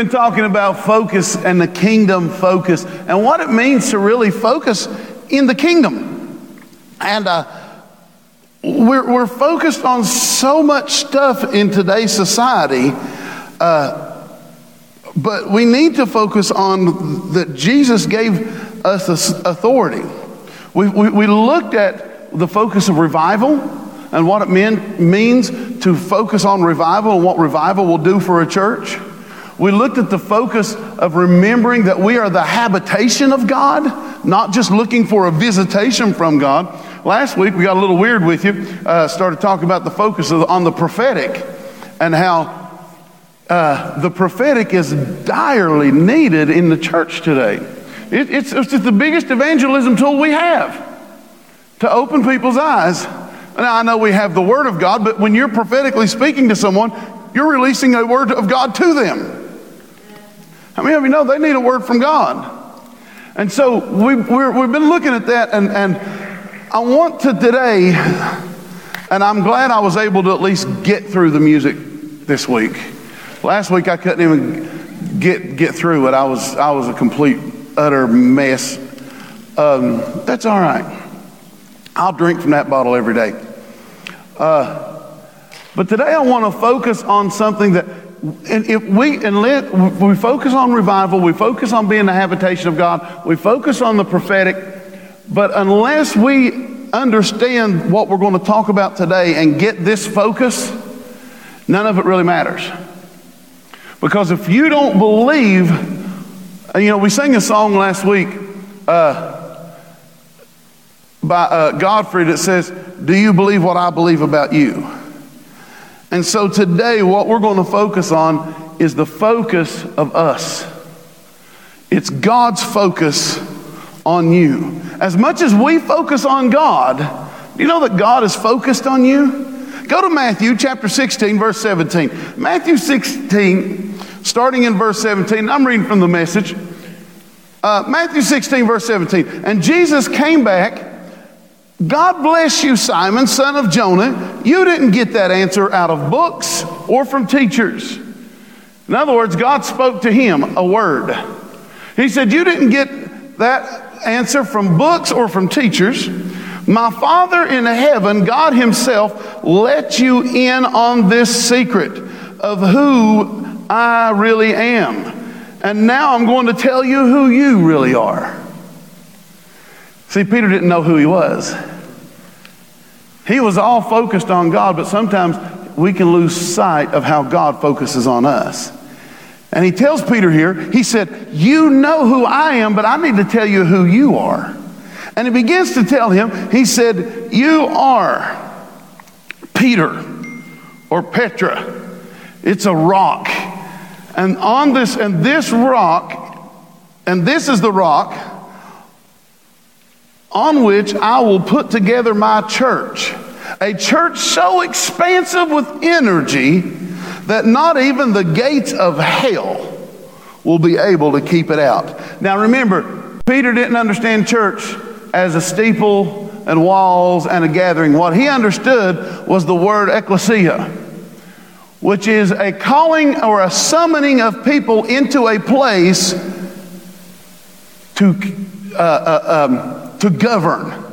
Been talking about focus and the kingdom focus and what it means to really focus in the kingdom. And uh, we're, we're focused on so much stuff in today's society, uh, but we need to focus on that Jesus gave us authority. We, we, we looked at the focus of revival and what it mean, means to focus on revival and what revival will do for a church. We looked at the focus of remembering that we are the habitation of God, not just looking for a visitation from God. Last week we got a little weird with you, uh, started talking about the focus of, on the prophetic and how uh, the prophetic is direly needed in the church today. It, it's, it's the biggest evangelism tool we have to open people's eyes. Now, I know we have the Word of God, but when you're prophetically speaking to someone, you're releasing a Word of God to them. How many of you know they need a Word from God? And so we, have been looking at that, and, and I want to today, and I'm glad I was able to at least get through the music this week. Last week I couldn't even get, get through it. I was, I was a complete, utter mess. Um, that's all right. I'll drink from that bottle every day. Uh, but today I want to focus on something that, and if we and let, we focus on revival, we focus on being the habitation of God, we focus on the prophetic, but unless we understand what we're going to talk about today and get this focus, none of it really matters. Because if you don't believe, you know, we sang a song last week. Uh, by uh, Godfrey that says, Do you believe what I believe about you? And so today, what we're going to focus on is the focus of us. It's God's focus on you. As much as we focus on God, do you know that God is focused on you? Go to Matthew chapter 16, verse 17. Matthew 16, starting in verse 17, I'm reading from the message. Uh, Matthew 16, verse 17. And Jesus came back God bless you, Simon, son of Jonah. You didn't get that answer out of books or from teachers. In other words, God spoke to him a word. He said, You didn't get that answer from books or from teachers. My Father in heaven, God Himself, let you in on this secret of who I really am. And now I'm going to tell you who you really are. See, Peter didn't know who he was. He was all focused on God, but sometimes we can lose sight of how God focuses on us. And he tells Peter here, he said, You know who I am, but I need to tell you who you are. And he begins to tell him, he said, You are Peter or Petra. It's a rock. And on this, and this rock, and this is the rock on which I will put together my church. A church so expansive with energy that not even the gates of hell will be able to keep it out. Now remember, Peter didn't understand church as a steeple and walls and a gathering. What he understood was the word ecclesia, which is a calling or a summoning of people into a place to, uh, uh, um, to govern.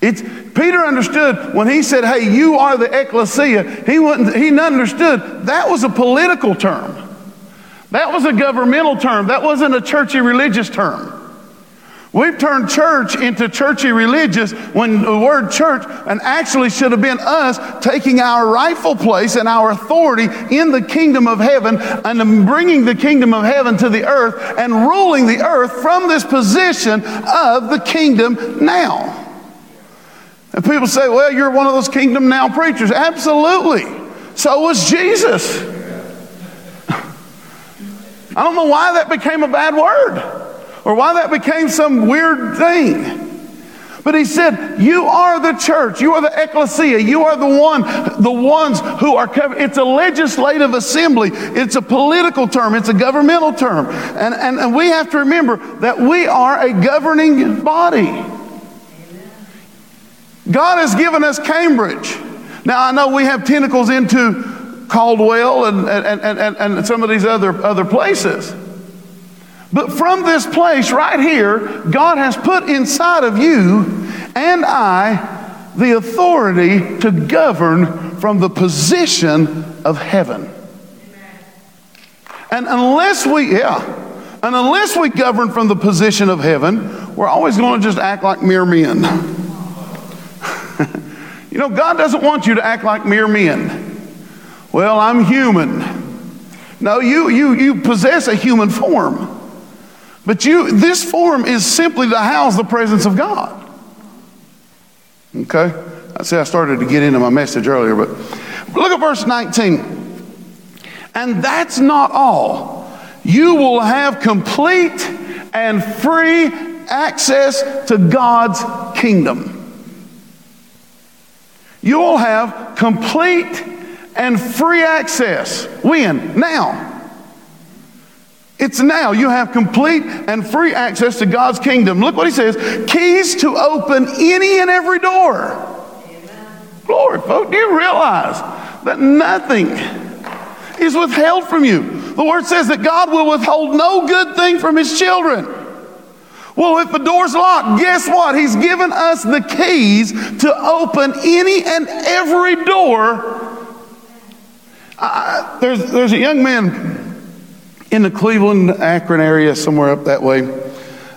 It's, Peter understood when he said, Hey, you are the ecclesia, he, wouldn't, he understood that was a political term. That was a governmental term. That wasn't a churchy religious term. We've turned church into churchy religious when the word church and actually should have been us taking our rightful place and our authority in the kingdom of heaven and bringing the kingdom of heaven to the earth and ruling the earth from this position of the kingdom now. And people say, well, you're one of those kingdom now preachers. Absolutely. So was Jesus. I don't know why that became a bad word or why that became some weird thing. But he said, You are the church. You are the ecclesia. You are the one, the ones who are covered. It's a legislative assembly. It's a political term. It's a governmental term. And, and, and we have to remember that we are a governing body. God has given us Cambridge. Now, I know we have tentacles into Caldwell and, and, and, and some of these other, other places. But from this place right here, God has put inside of you and I the authority to govern from the position of heaven. And unless we, yeah, and unless we govern from the position of heaven, we're always going to just act like mere men. you know, God doesn't want you to act like mere men. Well, I'm human. No, you, you, you possess a human form. But you, this form is simply to house the presence of God. Okay? I see I started to get into my message earlier, but look at verse 19. And that's not all. You will have complete and free access to God's kingdom. You will have complete and free access. When? Now. It's now. You have complete and free access to God's kingdom. Look what he says keys to open any and every door. Amen. Glory, folks. Do you realize that nothing is withheld from you? The word says that God will withhold no good thing from his children. Well, if the door's locked, guess what? He's given us the keys to open any and every door. Uh, there's, there's a young man in the Cleveland, Akron area, somewhere up that way.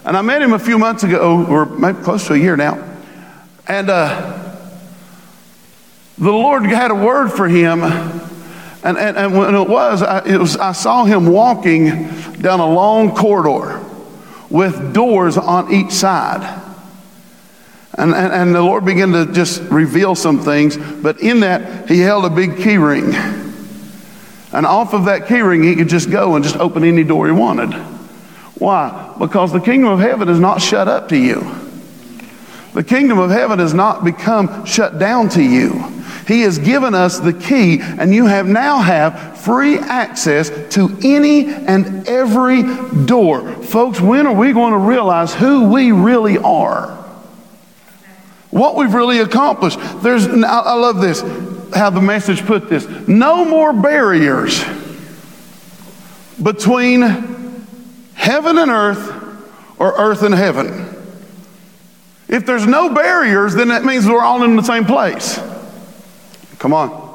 And I met him a few months ago, or maybe close to a year now. And uh, the Lord had a word for him. And, and, and when it was, I, it was, I saw him walking down a long corridor with doors on each side. And, and, and the Lord began to just reveal some things. But in that, he held a big key ring. And off of that keyring, he could just go and just open any door he wanted. Why? Because the kingdom of heaven is not shut up to you. The kingdom of heaven has not become shut down to you. He has given us the key, and you have now have free access to any and every door. Folks, when are we going to realize who we really are? What we've really accomplished. There's, I love this how the message put this no more barriers between heaven and earth or earth and heaven. If there's no barriers, then that means we're all in the same place. Come on.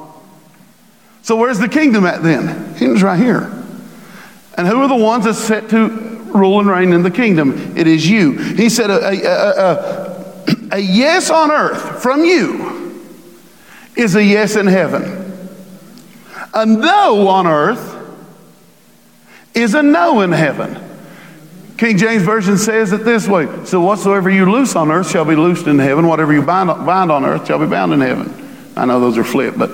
So, where's the kingdom at then? Kingdom's right here. And who are the ones that's set to rule and reign in the kingdom? It is you. He said, a, a, a, a yes on earth from you is a yes in heaven. A no on earth is a no in heaven. King James Version says it this way So, whatsoever you loose on earth shall be loosed in heaven, whatever you bind, bind on earth shall be bound in heaven. I know those are flipped, but,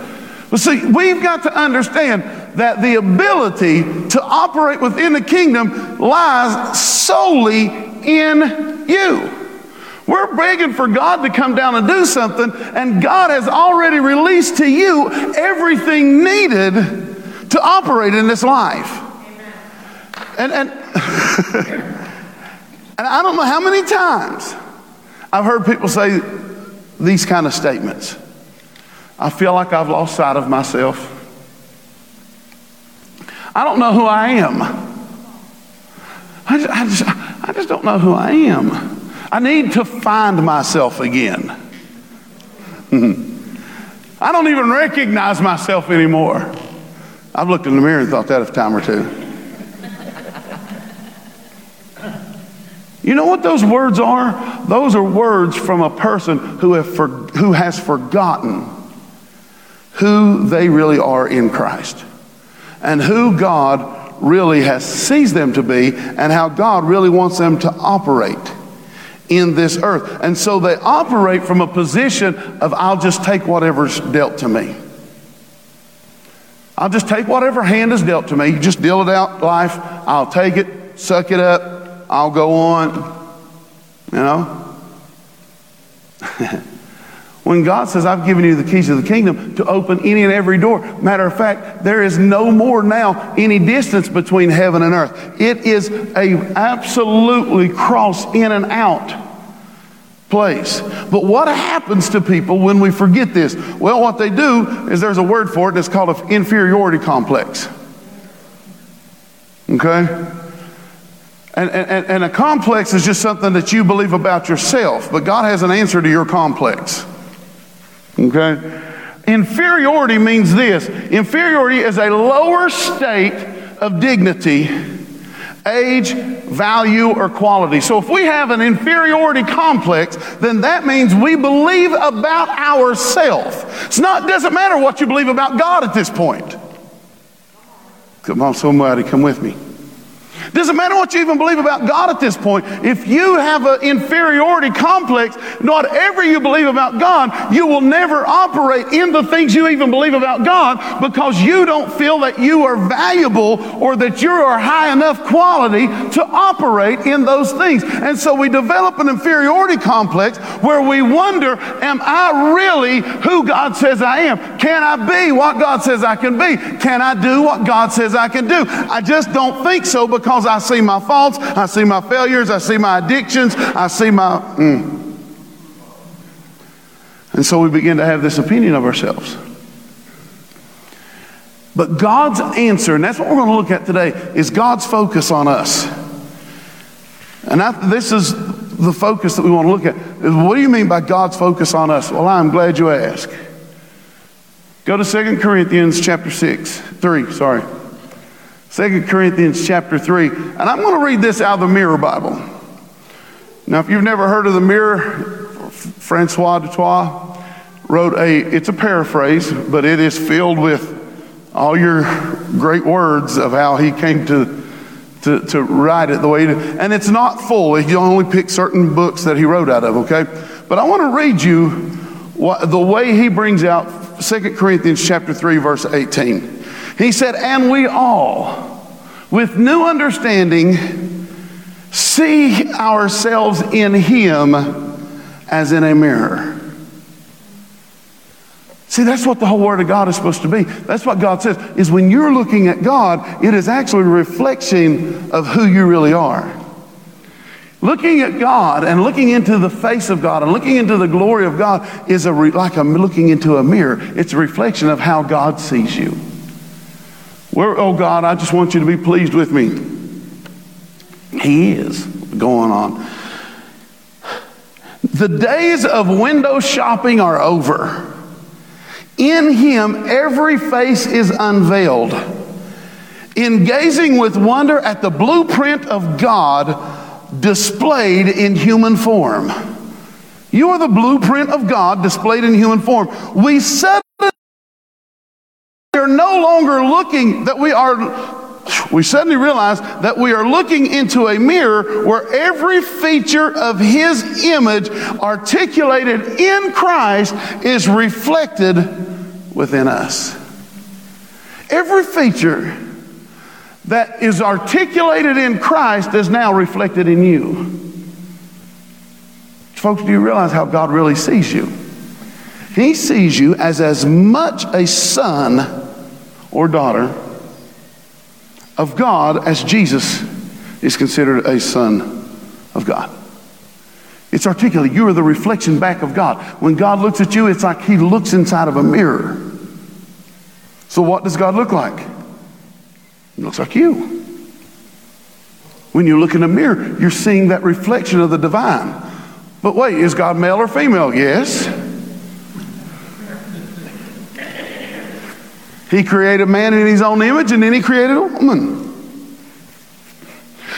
but see, we've got to understand that the ability to operate within the kingdom lies solely in you. We're begging for God to come down and do something, and God has already released to you everything needed to operate in this life. And, and, and I don't know how many times I've heard people say these kind of statements. I feel like I've lost sight of myself. I don't know who I am. I just, I just, I just don't know who I am. I need to find myself again. Hmm. I don't even recognize myself anymore. I've looked in the mirror and thought that a time or two. You know what those words are? Those are words from a person who, have for, who has forgotten who they really are in Christ and who God really has sees them to be and how God really wants them to operate in this earth. And so they operate from a position of, I'll just take whatever's dealt to me. I'll just take whatever hand is dealt to me. You just deal it out life. I'll take it, suck it up, I'll go on. You know? when God says, I've given you the keys of the kingdom to open any and every door. Matter of fact, there is no more now any distance between heaven and earth. It is a absolutely cross in and out place. But what happens to people when we forget this? Well, what they do is there's a word for it, and it's called an inferiority complex. Okay? And, and, and a complex is just something that you believe about yourself, but God has an answer to your complex. Okay? Inferiority means this inferiority is a lower state of dignity, age, value, or quality. So if we have an inferiority complex, then that means we believe about ourselves. It's not doesn't matter what you believe about God at this point. Come on, somebody, come with me. Doesn't matter what you even believe about God at this point. If you have an inferiority complex, whatever you believe about God, you will never operate in the things you even believe about God because you don't feel that you are valuable or that you are high enough quality to operate in those things. And so we develop an inferiority complex where we wonder, am I really who God says I am? Can I be what God says I can be? Can I do what God says I can do? I just don't think so because because I see my faults, I see my failures, I see my addictions, I see my. Mm. And so we begin to have this opinion of ourselves. But God's answer, and that's what we're going to look at today, is God's focus on us. And I, this is the focus that we want to look at. What do you mean by God's focus on us? Well, I'm glad you asked. Go to 2 Corinthians chapter 6, 3, sorry. Second Corinthians chapter 3. And I'm going to read this out of the Mirror Bible. Now, if you've never heard of the Mirror, Francois du Toit wrote a, it's a paraphrase, but it is filled with all your great words of how he came to, to, to write it the way he did. And it's not full. He only picked certain books that he wrote out of, okay? But I want to read you what, the way he brings out 2 Corinthians chapter 3, verse 18. He said, And we all, with new understanding, see ourselves in Him as in a mirror. See, that's what the whole Word of God is supposed to be. That's what God says, is when you're looking at God, it is actually a reflection of who you really are. Looking at God and looking into the face of God and looking into the glory of God is a re- like a, looking into a mirror. It's a reflection of how God sees you. Where, oh God, I just want you to be pleased with me. He is going on. The days of window shopping are over. In Him, every face is unveiled. In gazing with wonder at the blueprint of God displayed in human form. You are the blueprint of God displayed in human form. We suddenly are no longer looking, that we are we suddenly realize that we are looking into a mirror where every feature of His image articulated in Christ is reflected within us. Every feature that is articulated in Christ is now reflected in you. Folks, do you realize how God really sees you? He sees you as as much a son or daughter of God as Jesus is considered a son of God. It's articulate. You are the reflection back of God. When God looks at you, it's like He looks inside of a mirror. So, what does God look like? He looks like you. When you look in a mirror, you're seeing that reflection of the divine. But wait, is God male or female? Yes. He created man in his own image and then he created a woman.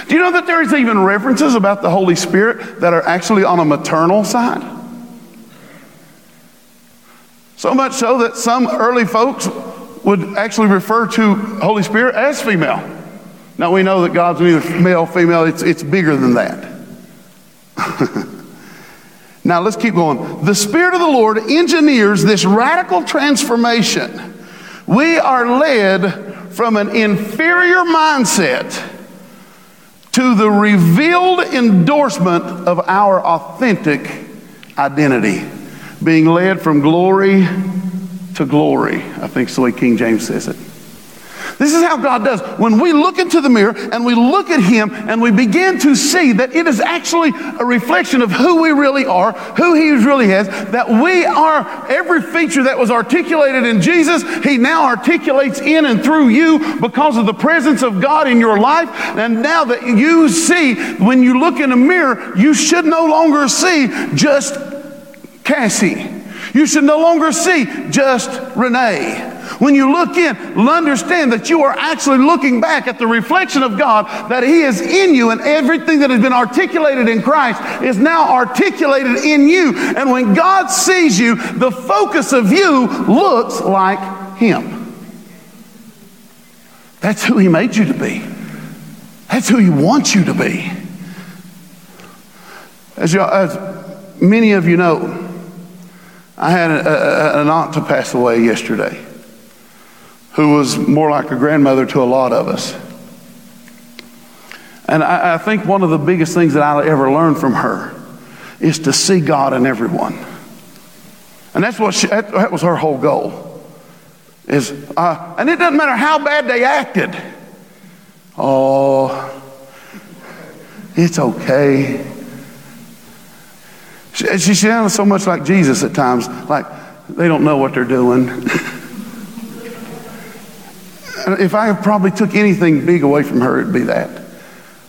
Do you know that there's even references about the Holy Spirit that are actually on a maternal side? So much so that some early folks would actually refer to Holy Spirit as female. Now we know that God's neither male, female, it's, it's bigger than that. now let's keep going. The Spirit of the Lord engineers this radical transformation we are led from an inferior mindset to the revealed endorsement of our authentic identity, being led from glory to glory. I think way King James says it. This is how God does. When we look into the mirror and we look at Him and we begin to see that it is actually a reflection of who we really are, who He really is, that we are every feature that was articulated in Jesus, He now articulates in and through you because of the presence of God in your life. And now that you see, when you look in a mirror, you should no longer see just Cassie. You should no longer see just Renee. When you look in, understand that you are actually looking back at the reflection of God, that He is in you, and everything that has been articulated in Christ is now articulated in you. And when God sees you, the focus of you looks like Him. That's who He made you to be, that's who He wants you to be. As, as many of you know, I had a, a, an aunt to pass away yesterday who was more like a grandmother to a lot of us. And I, I think one of the biggest things that I ever learned from her is to see God in everyone. And that's what she, that, that was her whole goal. Is uh, and it doesn't matter how bad they acted. Oh, it's okay. She, she sounded so much like Jesus at times, like they don't know what they're doing. if I probably took anything big away from her, it'd be that.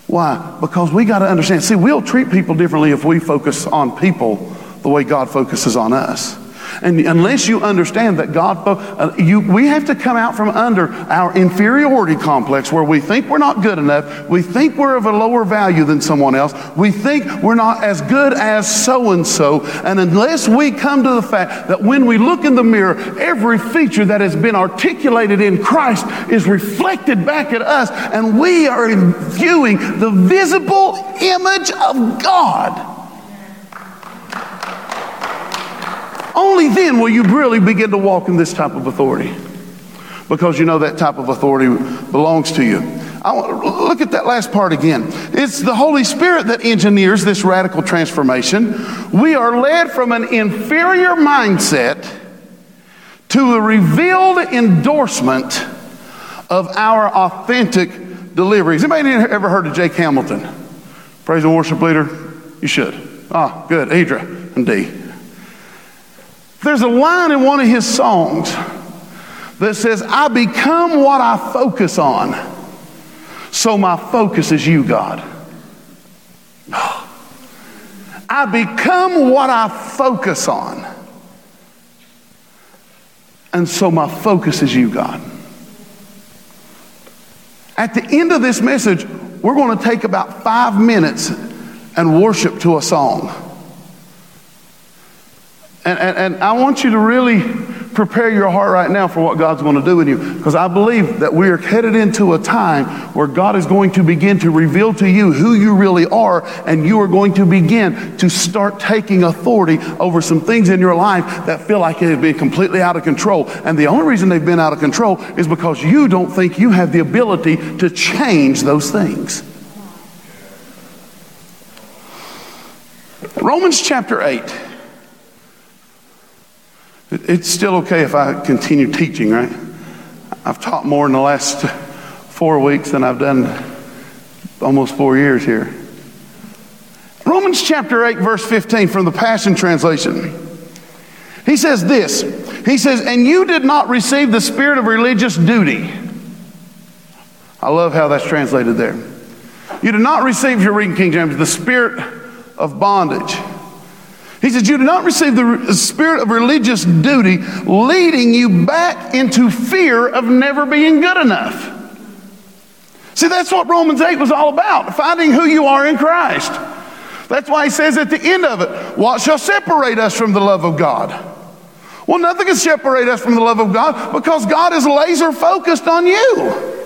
Why? Because we got to understand. See, we'll treat people differently if we focus on people the way God focuses on us. And unless you understand that God, uh, you, we have to come out from under our inferiority complex where we think we're not good enough. We think we're of a lower value than someone else. We think we're not as good as so and so. And unless we come to the fact that when we look in the mirror, every feature that has been articulated in Christ is reflected back at us, and we are viewing the visible image of God. Only then will you really begin to walk in this type of authority because you know that type of authority belongs to you. I want, look at that last part again. It's the Holy Spirit that engineers this radical transformation. We are led from an inferior mindset to a revealed endorsement of our authentic deliveries. Anybody ever heard of Jake Hamilton? Praise and worship leader? You should. Ah, good. Adra and Dee. There's a line in one of his songs that says, I become what I focus on. So my focus is you, God. I become what I focus on. And so my focus is you, God. At the end of this message, we're going to take about five minutes and worship to a song. And, and, and I want you to really prepare your heart right now for what God's going to do in you. Because I believe that we are headed into a time where God is going to begin to reveal to you who you really are, and you are going to begin to start taking authority over some things in your life that feel like has been completely out of control. And the only reason they've been out of control is because you don't think you have the ability to change those things. Romans chapter 8. It's still okay if I continue teaching, right? I've taught more in the last four weeks than I've done almost four years here. Romans chapter 8, verse 15 from the Passion Translation. He says this He says, And you did not receive the spirit of religious duty. I love how that's translated there. You did not receive, if you're reading King James, the spirit of bondage he says, You do not receive the spirit of religious duty leading you back into fear of never being good enough. See, that's what Romans 8 was all about finding who you are in Christ. That's why he says at the end of it, What shall separate us from the love of God? Well, nothing can separate us from the love of God because God is laser focused on you.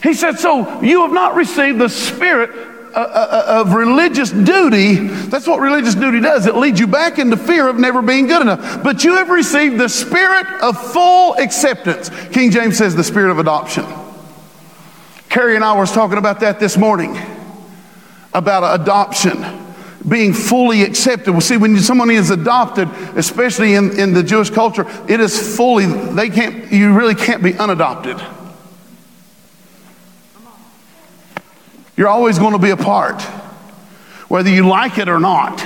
He said, So you have not received the spirit of religious duty, that's what religious duty does. It leads you back into fear of never being good enough. But you have received the spirit of full acceptance. King James says the spirit of adoption. Carrie and I was talking about that this morning about adoption. being fully accepted. Well, see, when someone is adopted, especially in, in the Jewish culture, it is fully, they can't, you really can't be unadopted. You're always going to be a part, whether you like it or not.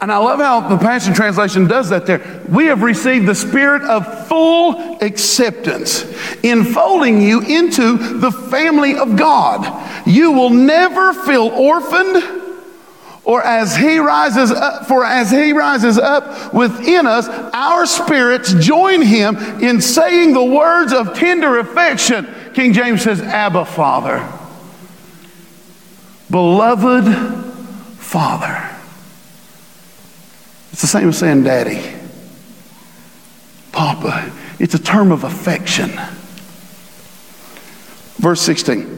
And I love how the Passion Translation does that there. We have received the spirit of full acceptance, enfolding you into the family of God. You will never feel orphaned or as he rises up, for as he rises up within us, our spirits join him in saying the words of tender affection. King James says, Abba, Father. Beloved Father. It's the same as saying daddy, papa. It's a term of affection. Verse 16.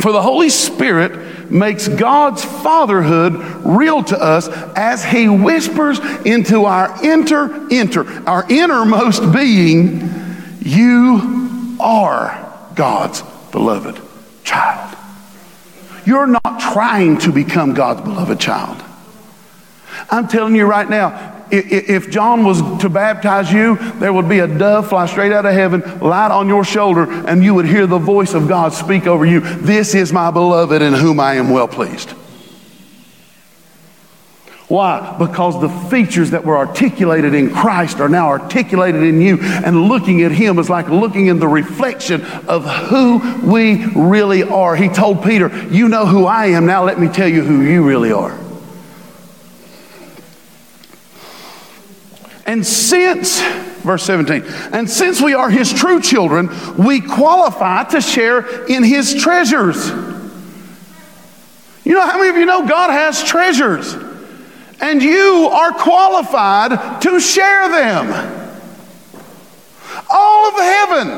For the Holy Spirit makes God's fatherhood real to us as he whispers into our inner, inner, our innermost being, you are God's beloved child. You're not trying to become God's beloved child. I'm telling you right now, if John was to baptize you, there would be a dove fly straight out of heaven, light on your shoulder, and you would hear the voice of God speak over you. This is my beloved in whom I am well pleased. Why? Because the features that were articulated in Christ are now articulated in you, and looking at Him is like looking in the reflection of who we really are. He told Peter, You know who I am, now let me tell you who you really are. And since, verse 17, and since we are his true children, we qualify to share in his treasures. You know, how many of you know God has treasures? And you are qualified to share them. All of heaven,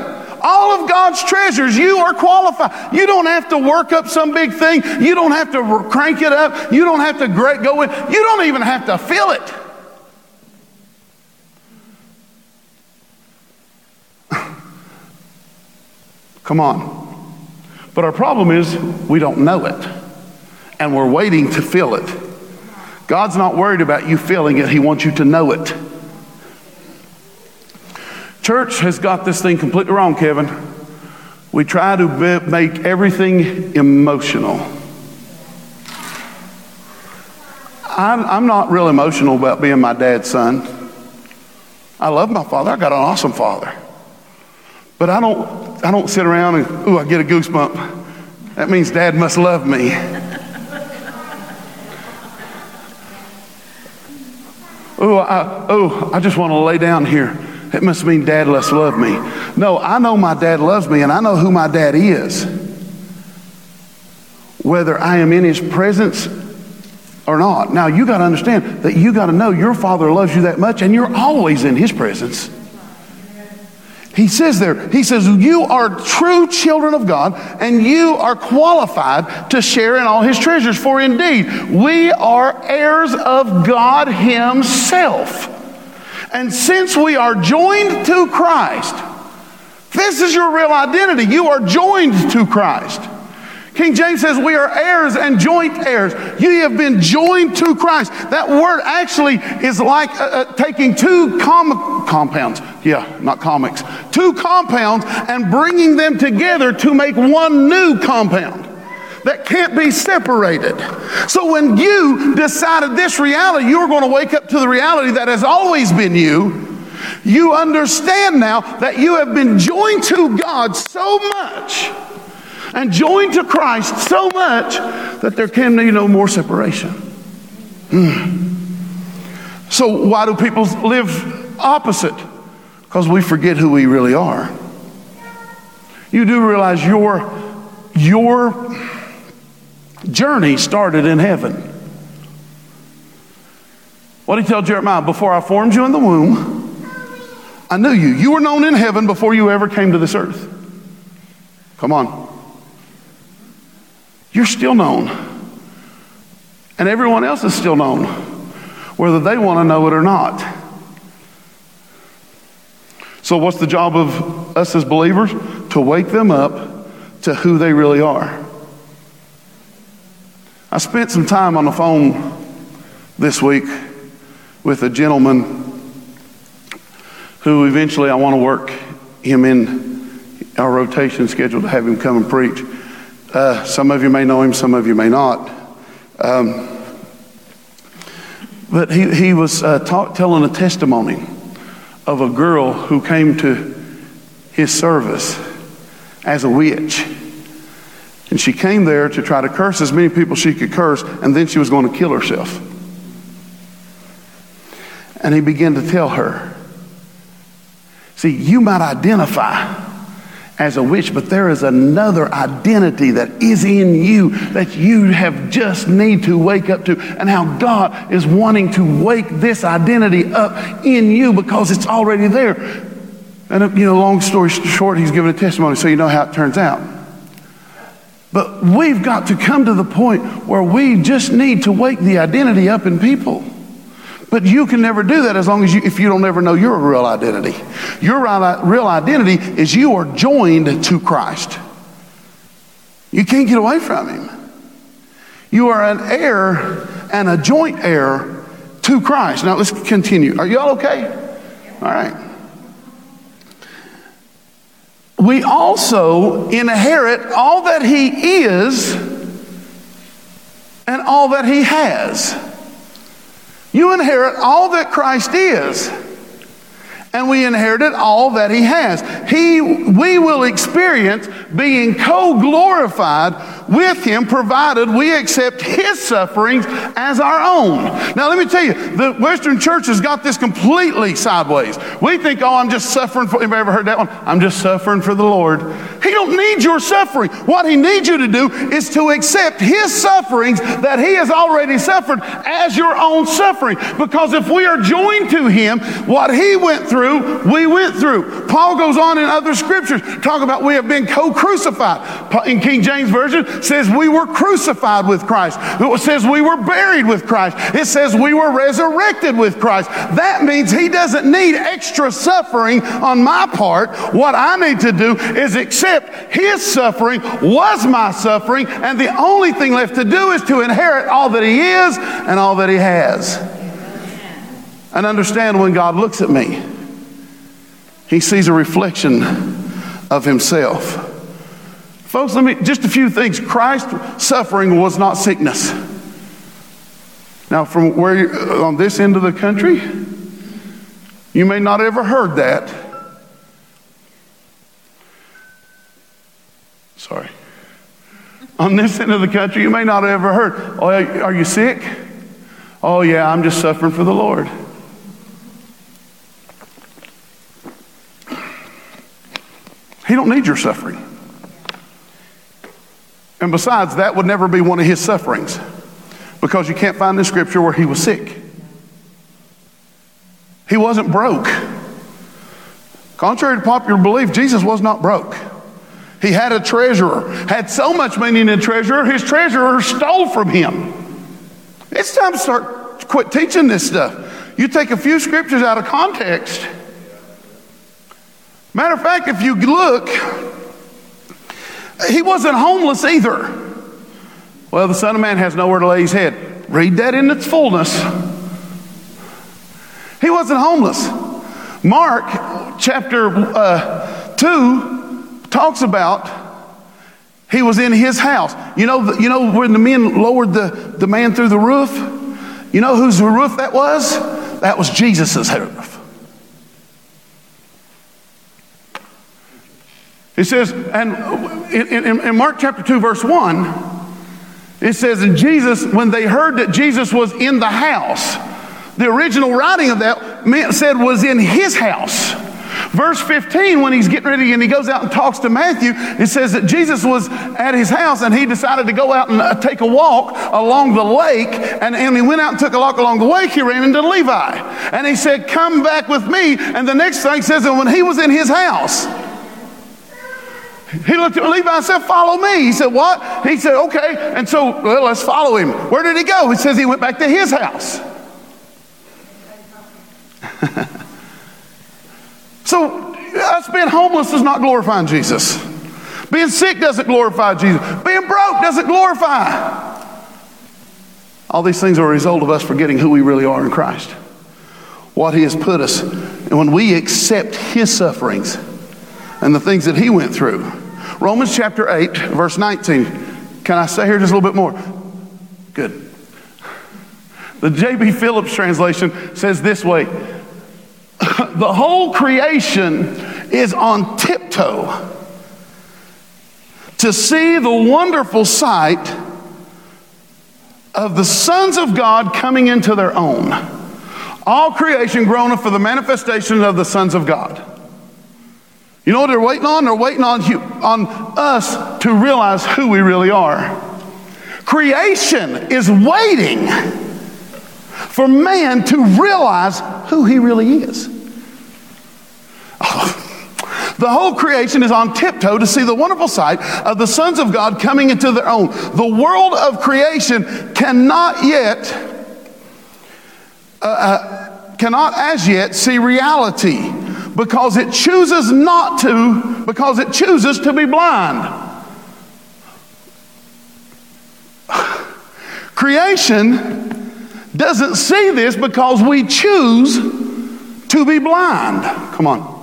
all of God's treasures, you are qualified. You don't have to work up some big thing. You don't have to crank it up. You don't have to go in. You don't even have to feel it. Come on. But our problem is we don't know it. And we're waiting to feel it. God's not worried about you feeling it, He wants you to know it. Church has got this thing completely wrong, Kevin. We try to be, make everything emotional. I'm, I'm not real emotional about being my dad's son. I love my father. I got an awesome father. But I don't I don't sit around and, ooh, I get a goosebump. That means dad must love me. Oh, I, oh, I just want to lay down here. It must mean dad must love me. No, I know my dad loves me and I know who my dad is. Whether I am in his presence or not. Now, you got to understand that you got to know your father loves you that much and you're always in his presence. He says there, he says, You are true children of God, and you are qualified to share in all his treasures. For indeed, we are heirs of God himself. And since we are joined to Christ, this is your real identity. You are joined to Christ. King James says we are heirs and joint heirs. You have been joined to Christ. That word actually is like uh, uh, taking two com- compounds. Yeah, not comics. Two compounds and bringing them together to make one new compound that can't be separated. So when you decided this reality, you were going to wake up to the reality that has always been you. You understand now that you have been joined to God so much and joined to Christ so much that there can be no more separation. Hmm. So, why do people live opposite? Because we forget who we really are. You do realize your, your journey started in heaven. What did he tell Jeremiah? Before I formed you in the womb, I knew you. You were known in heaven before you ever came to this earth. Come on you're still known. And everyone else is still known, whether they want to know it or not. So, what's the job of us as believers? To wake them up to who they really are. I spent some time on the phone this week with a gentleman who eventually I want to work him in our rotation schedule to have him come and preach. Uh, some of you may know him, some of you may not. Um, but he, he was uh, talk, telling a testimony of a girl who came to his service as a witch. And she came there to try to curse as many people she could curse, and then she was going to kill herself. And he began to tell her, See, you might identify as a witch, but there is another identity that is in you that you have just need to wake up to, and how God is wanting to wake this identity up in you because it's already there. And you know, long story short, he's given a testimony, so you know how it turns out. But we've got to come to the point where we just need to wake the identity up in people. But you can never do that as long as you, if you don't ever know your real identity. Your real identity is you are joined to Christ. You can't get away from Him. You are an heir and a joint heir to Christ. Now let's continue. Are y'all okay? All right. We also inherit all that He is and all that He has. You inherit all that Christ is. And we inherited all that he has. He, we will experience being co glorified with him provided we accept his sufferings as our own. Now, let me tell you, the Western church has got this completely sideways. We think, oh, I'm just suffering for, anybody ever heard that one? I'm just suffering for the Lord. He don't need your suffering. What he needs you to do is to accept his sufferings that he has already suffered as your own suffering. Because if we are joined to him, what he went through, we went through. Paul goes on in other scriptures, talk about we have been co-crucified. In King James Version, says we were crucified with Christ. It says we were buried with Christ. It says we were resurrected with Christ. That means He doesn't need extra suffering on my part. What I need to do is accept His suffering was my suffering, and the only thing left to do is to inherit all that He is and all that He has. And understand when God looks at me, He sees a reflection of Himself. Folks, let me, just a few things. Christ's suffering was not sickness. Now, from where you, uh, on this end of the country, you may not have ever heard that. Sorry. On this end of the country, you may not have ever heard, oh, are you sick? Oh, yeah, I'm just suffering for the Lord. He don't need your suffering. And besides, that would never be one of his sufferings because you can't find the scripture where he was sick. He wasn't broke. Contrary to popular belief, Jesus was not broke. He had a treasurer, had so much money in a treasurer, his treasurer stole from him. It's time to start to quit teaching this stuff. You take a few scriptures out of context. Matter of fact, if you look, he wasn't homeless either. Well, the Son of Man has nowhere to lay his head. Read that in its fullness. He wasn't homeless. Mark chapter uh, 2 talks about he was in his house. You know, you know when the men lowered the, the man through the roof? You know whose roof that was? That was Jesus' roof. It says, and in, in, Mark chapter 2, verse 1, it says, and Jesus, when they heard that Jesus was in the house, the original writing of that meant, said was in his house. Verse 15, when he's getting ready and he goes out and talks to Matthew, it says that Jesus was at his house and he decided to go out and uh, take a walk along the lake. And, and he went out and took a walk along the lake. He ran into Levi. And he said, Come back with me. And the next thing says, and when he was in his house, he looked at Levi and said, Follow me. He said, What? He said, Okay. And so well, let's follow him. Where did he go? He says he went back to his house. so us being homeless is not glorifying Jesus. Being sick doesn't glorify Jesus. Being broke doesn't glorify. All these things are a result of us forgetting who we really are in Christ, what He has put us. And when we accept His sufferings and the things that He went through. Romans chapter 8, verse 19. Can I say here just a little bit more? Good. The J.B. Phillips translation says this way The whole creation is on tiptoe to see the wonderful sight of the sons of God coming into their own. All creation groaneth for the manifestation of the sons of God. You know what they're waiting on? They're waiting on, you, on us to realize who we really are. Creation is waiting for man to realize who he really is. Oh. The whole creation is on tiptoe to see the wonderful sight of the sons of God coming into their own. The world of creation cannot yet, uh, uh, cannot as yet see reality because it chooses not to, because it chooses to be blind. Creation doesn't see this because we choose to be blind. Come on.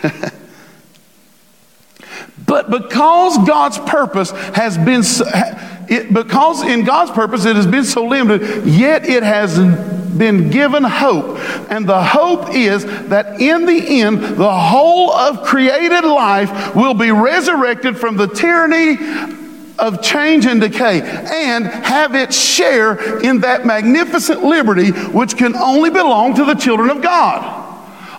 but because God's purpose has been, it, because in God's purpose it has been so limited, yet it has been given hope. And the hope is that in the end, the whole of created life will be resurrected from the tyranny of change and decay and have its share in that magnificent liberty which can only belong to the children of God.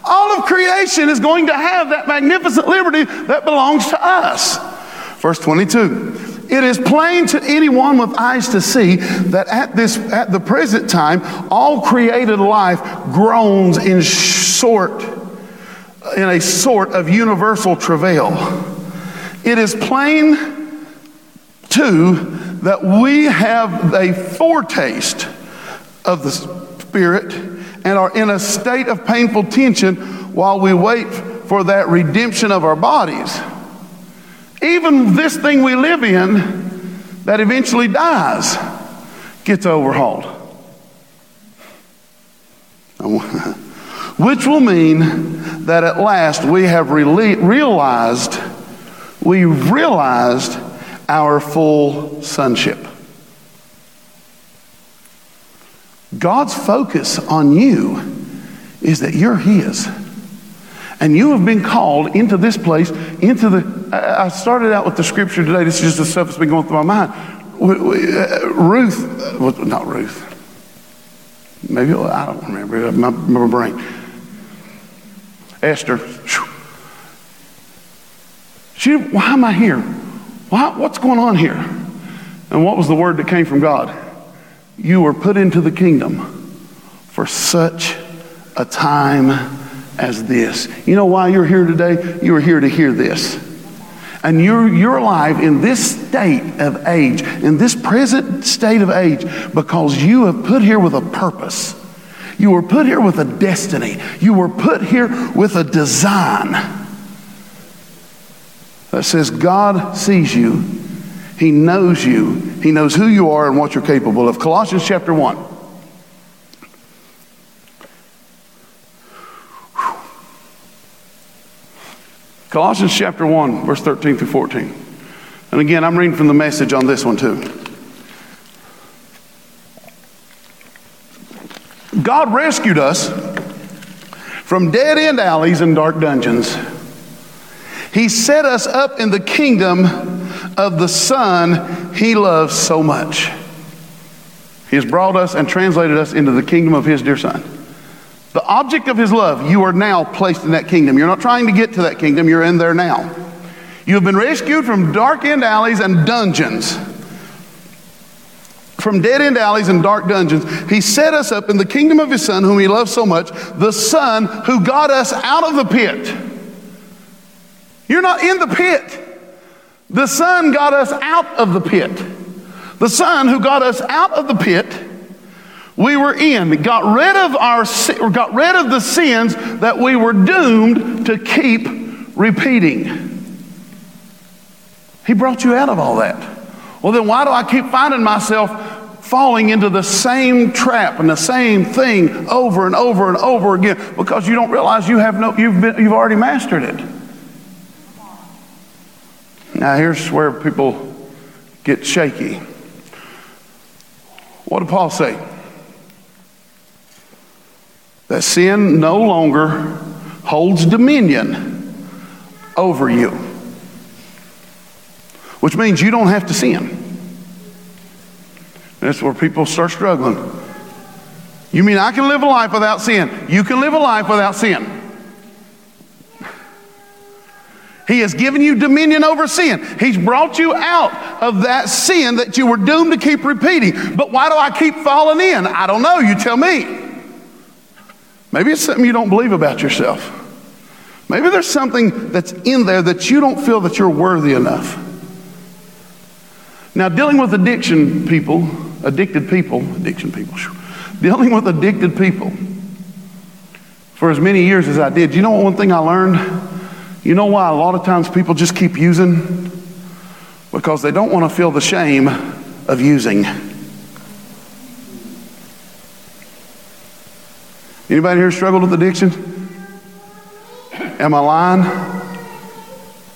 All of creation is going to have that magnificent liberty that belongs to us. Verse 22. It is plain to anyone with eyes to see that at this at the present time all created life groans in sort in a sort of universal travail. It is plain too that we have a foretaste of the Spirit and are in a state of painful tension while we wait for that redemption of our bodies. Even this thing we live in that eventually dies gets overhauled. Which will mean that at last we have realized, we realized our full sonship. God's focus on you is that you're His. And you have been called into this place, into the. I started out with the scripture today. This is just the stuff that's been going through my mind. Uh, Ruth, well, not Ruth. Maybe, I don't remember. My, my brain. Esther. She, why am I here? Why, what's going on here? And what was the word that came from God? You were put into the kingdom for such a time as this. You know why you're here today? You are here to hear this. And you're, you're alive in this state of age, in this present state of age, because you have put here with a purpose. You were put here with a destiny. You were put here with a design that says God sees you, He knows you, he knows who you are and what you're capable of. Colossians chapter 1. Colossians chapter 1, verse 13 through 14. And again, I'm reading from the message on this one too. God rescued us from dead end alleys and dark dungeons. He set us up in the kingdom of the Son he loves so much. He has brought us and translated us into the kingdom of his dear Son. The object of his love, you are now placed in that kingdom. You're not trying to get to that kingdom, you're in there now. You have been rescued from dark end alleys and dungeons. From dead end alleys and dark dungeons, he set us up in the kingdom of his Son, whom he loves so much, the Son who got us out of the pit. You're not in the pit. The Son got us out of the pit. The Son who got us out of the pit we were in, got rid of our got rid of the sins that we were doomed to keep repeating. He brought you out of all that. Well, then why do I keep finding myself falling into the same trap and the same thing over and over and over again? Because you don't realize you have no, you've, been, you've already mastered it. Now, here's where people get shaky. What did Paul say? That sin no longer holds dominion over you, which means you don't have to sin. That's where people start struggling. You mean I can live a life without sin? You can live a life without sin. He has given you dominion over sin. He's brought you out of that sin that you were doomed to keep repeating. But why do I keep falling in? I don't know. You tell me. Maybe it's something you don't believe about yourself. Maybe there's something that's in there that you don't feel that you're worthy enough. Now, dealing with addiction people, addicted people, addiction people, dealing with addicted people for as many years as I did, you know what one thing I learned? You know why a lot of times people just keep using? Because they don't want to feel the shame of using. Anybody here struggled with addiction? Am I lying?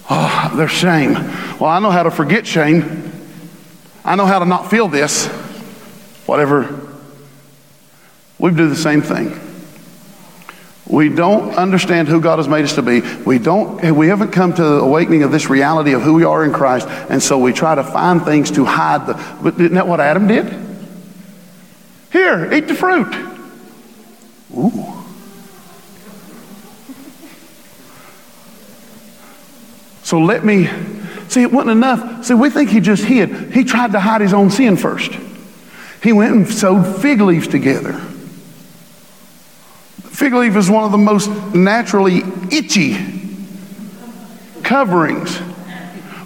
Oh, there's shame. Well, I know how to forget shame. I know how to not feel this. Whatever. We do the same thing. We don't understand who God has made us to be. We don't we haven't come to the awakening of this reality of who we are in Christ, and so we try to find things to hide the but isn't that what Adam did? Here, eat the fruit. Ooh. So let me see it wasn't enough. See, we think he just hid. He tried to hide his own sin first. He went and sewed fig leaves together. Fig leaf is one of the most naturally itchy coverings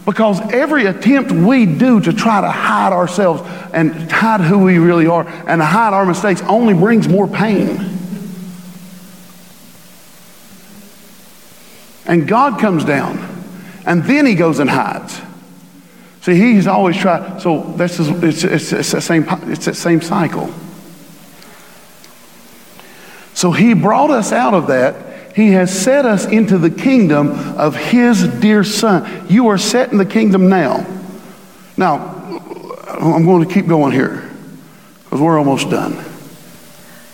because every attempt we do to try to hide ourselves and hide who we really are and hide our mistakes only brings more pain. And God comes down and then he goes and hides. See, he's always tried. So this is it's, it's, it's same it's that same cycle. So he brought us out of that. He has set us into the kingdom of his dear son. You are set in the kingdom now. Now, I'm going to keep going here because we're almost done.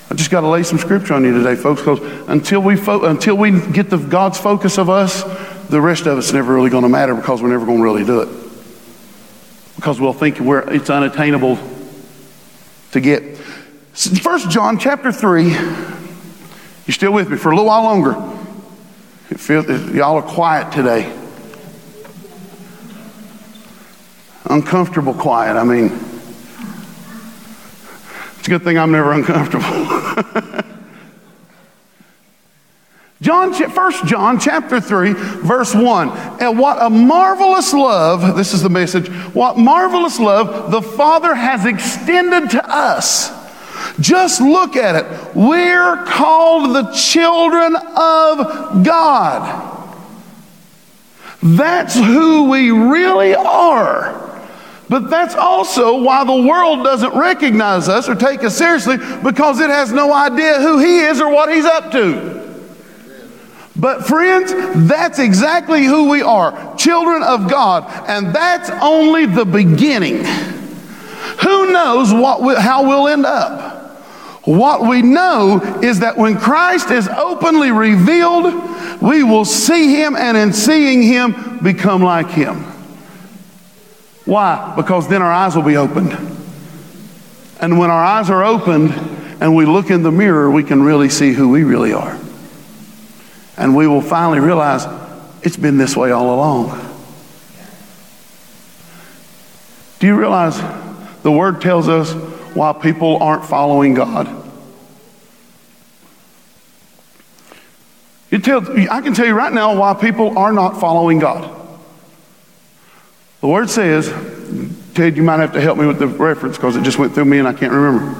I just got to lay some scripture on you today, folks, because until we, fo- until we get the God's focus of us, the rest of it's never really going to matter because we're never going to really do it. Because we'll think we're, it's unattainable to get. First John chapter 3, you still with me for a little while longer? It feels, y'all are quiet today. Uncomfortable quiet. I mean, it's a good thing I'm never uncomfortable. John, 1 John chapter 3, verse 1. And what a marvelous love, this is the message, what marvelous love the Father has extended to us just look at it. We're called the children of God. That's who we really are. But that's also why the world doesn't recognize us or take us seriously because it has no idea who He is or what He's up to. But, friends, that's exactly who we are children of God. And that's only the beginning. Who knows what we, how we'll end up? What we know is that when Christ is openly revealed, we will see him and in seeing him become like him. Why? Because then our eyes will be opened. And when our eyes are opened and we look in the mirror, we can really see who we really are. And we will finally realize it's been this way all along. Do you realize the word tells us why people aren't following God? I can tell you right now why people are not following God. The word says, Ted, you might have to help me with the reference because it just went through me and I can't remember.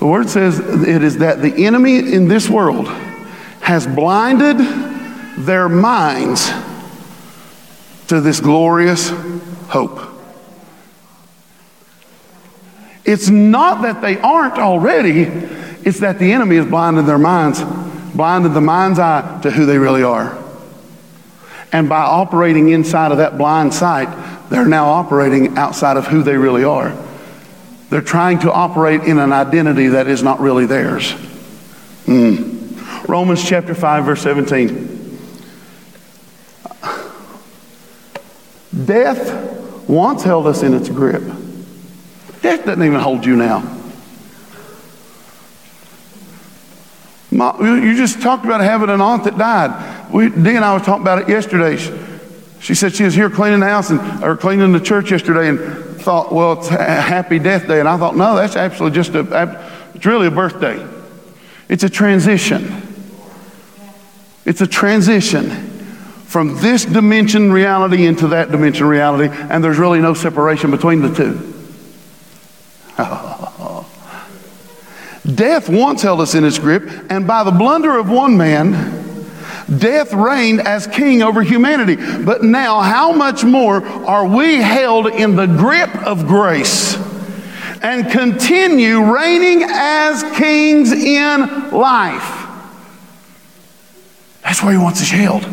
The word says it is that the enemy in this world has blinded their minds to this glorious hope. It's not that they aren't already, it's that the enemy has blinded their minds, blinded the mind's eye to who they really are. And by operating inside of that blind sight, they're now operating outside of who they really are. They're trying to operate in an identity that is not really theirs. Mm. Romans chapter 5, verse 17. Death once held us in its grip. Death doesn't even hold you now. You just talked about having an aunt that died. We, Dee and I was talking about it yesterday. She, she said she was here cleaning the house and or cleaning the church yesterday and thought, well, it's a happy death day. And I thought, no, that's actually just a, it's really a birthday. It's a transition. It's a transition from this dimension reality into that dimension reality, and there's really no separation between the two. Death once held us in its grip, and by the blunder of one man, death reigned as king over humanity. But now, how much more are we held in the grip of grace and continue reigning as kings in life? That's where he wants us held.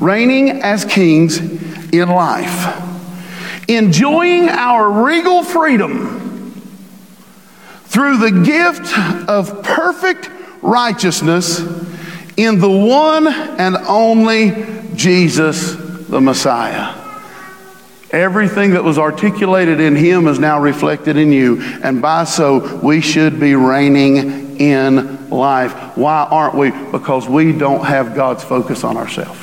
Reigning as kings in life. Enjoying our regal freedom through the gift of perfect righteousness in the one and only Jesus the Messiah. Everything that was articulated in him is now reflected in you, and by so we should be reigning in life. Why aren't we? Because we don't have God's focus on ourselves.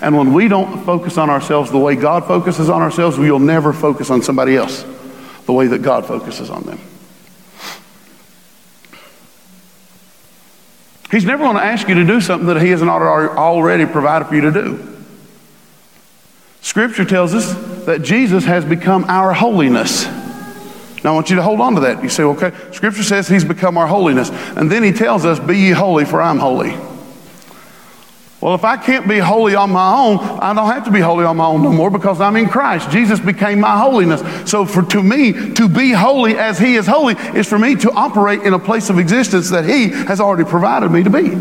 And when we don't focus on ourselves the way God focuses on ourselves, we'll never focus on somebody else the way that God focuses on them. He's never going to ask you to do something that He hasn't already provided for you to do. Scripture tells us that Jesus has become our holiness. Now, I want you to hold on to that. You say, okay, Scripture says He's become our holiness. And then He tells us, Be ye holy, for I'm holy. Well, if I can't be holy on my own, I don't have to be holy on my own no more because I'm in Christ. Jesus became my holiness. So for to me to be holy as he is holy is for me to operate in a place of existence that he has already provided me to be.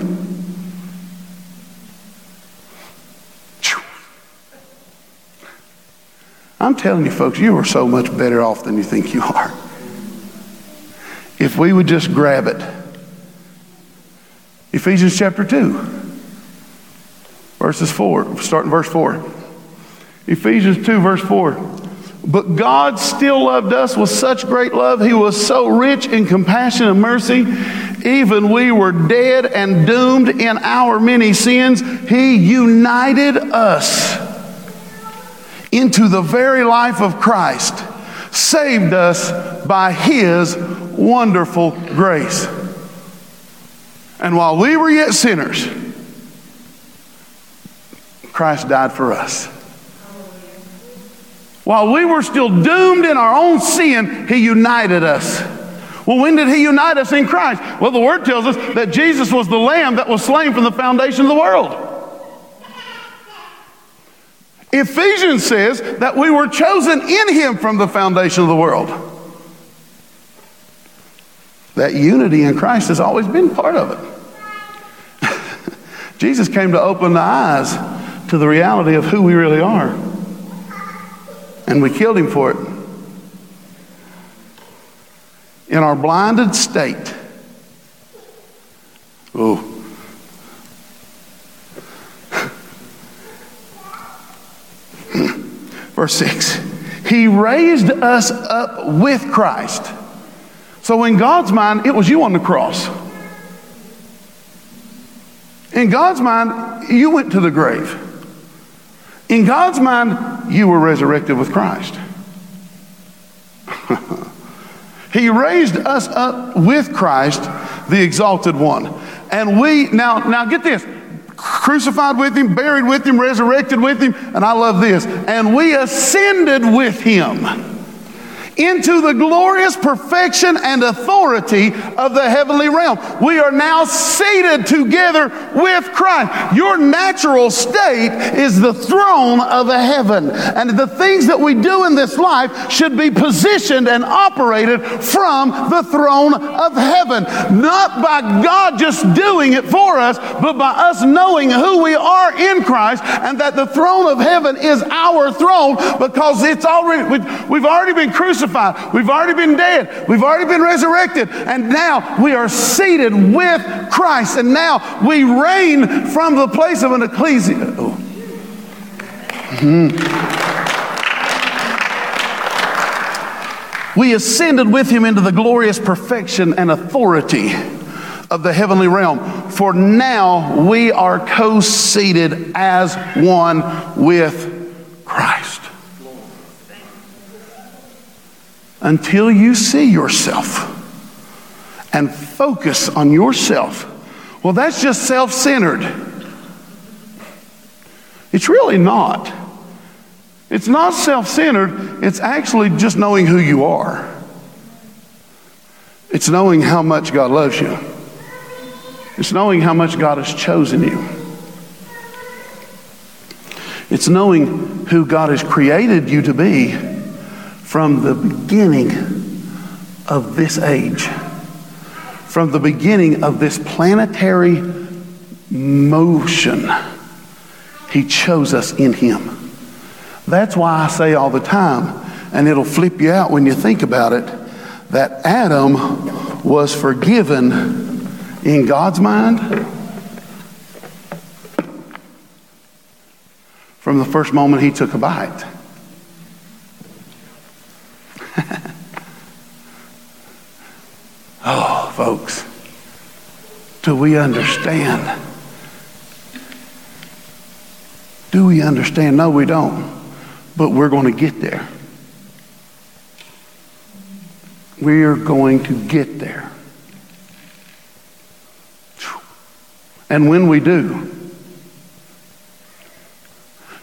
I'm telling you folks, you are so much better off than you think you are. If we would just grab it. Ephesians chapter 2. Verses 4, starting verse 4. Ephesians 2, verse 4. But God still loved us with such great love. He was so rich in compassion and mercy. Even we were dead and doomed in our many sins. He united us into the very life of Christ, saved us by His wonderful grace. And while we were yet sinners, Christ died for us. While we were still doomed in our own sin, He united us. Well, when did He unite us in Christ? Well, the Word tells us that Jesus was the Lamb that was slain from the foundation of the world. Ephesians says that we were chosen in Him from the foundation of the world. That unity in Christ has always been part of it. Jesus came to open the eyes to the reality of who we really are. And we killed him for it. In our blinded state. Oh. Verse 6 He raised us up with Christ. So, in God's mind, it was you on the cross. In God's mind, you went to the grave. In God's mind, you were resurrected with Christ. he raised us up with Christ, the exalted one. And we, now, now get this crucified with him, buried with him, resurrected with him, and I love this. And we ascended with him into the glorious perfection and authority of the heavenly realm. We are now seated together with Christ. Your natural state is the throne of the heaven. And the things that we do in this life should be positioned and operated from the throne of heaven. Not by God just doing it for us, but by us knowing who we are in Christ and that the throne of heaven is our throne because it's already, we've already been crucified. We've already been dead. We've already been resurrected. And now we are seated with Christ. And now we reign from the place of an ecclesia. Oh. Mm-hmm. We ascended with him into the glorious perfection and authority of the heavenly realm. For now we are co seated as one with Christ. Until you see yourself and focus on yourself. Well, that's just self centered. It's really not. It's not self centered, it's actually just knowing who you are. It's knowing how much God loves you. It's knowing how much God has chosen you. It's knowing who God has created you to be from the beginning of this age, from the beginning of this planetary motion. He chose us in Him. That's why I say all the time, and it'll flip you out when you think about it, that Adam was forgiven in God's mind, from the first moment he took a bite. oh, folks, do we understand? Do we understand? No, we don't. But we're going to get there. We're going to get there. And when we do,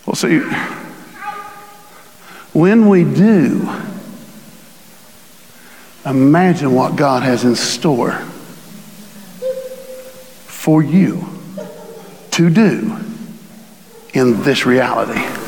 well, see, when we do, imagine what God has in store for you to do in this reality.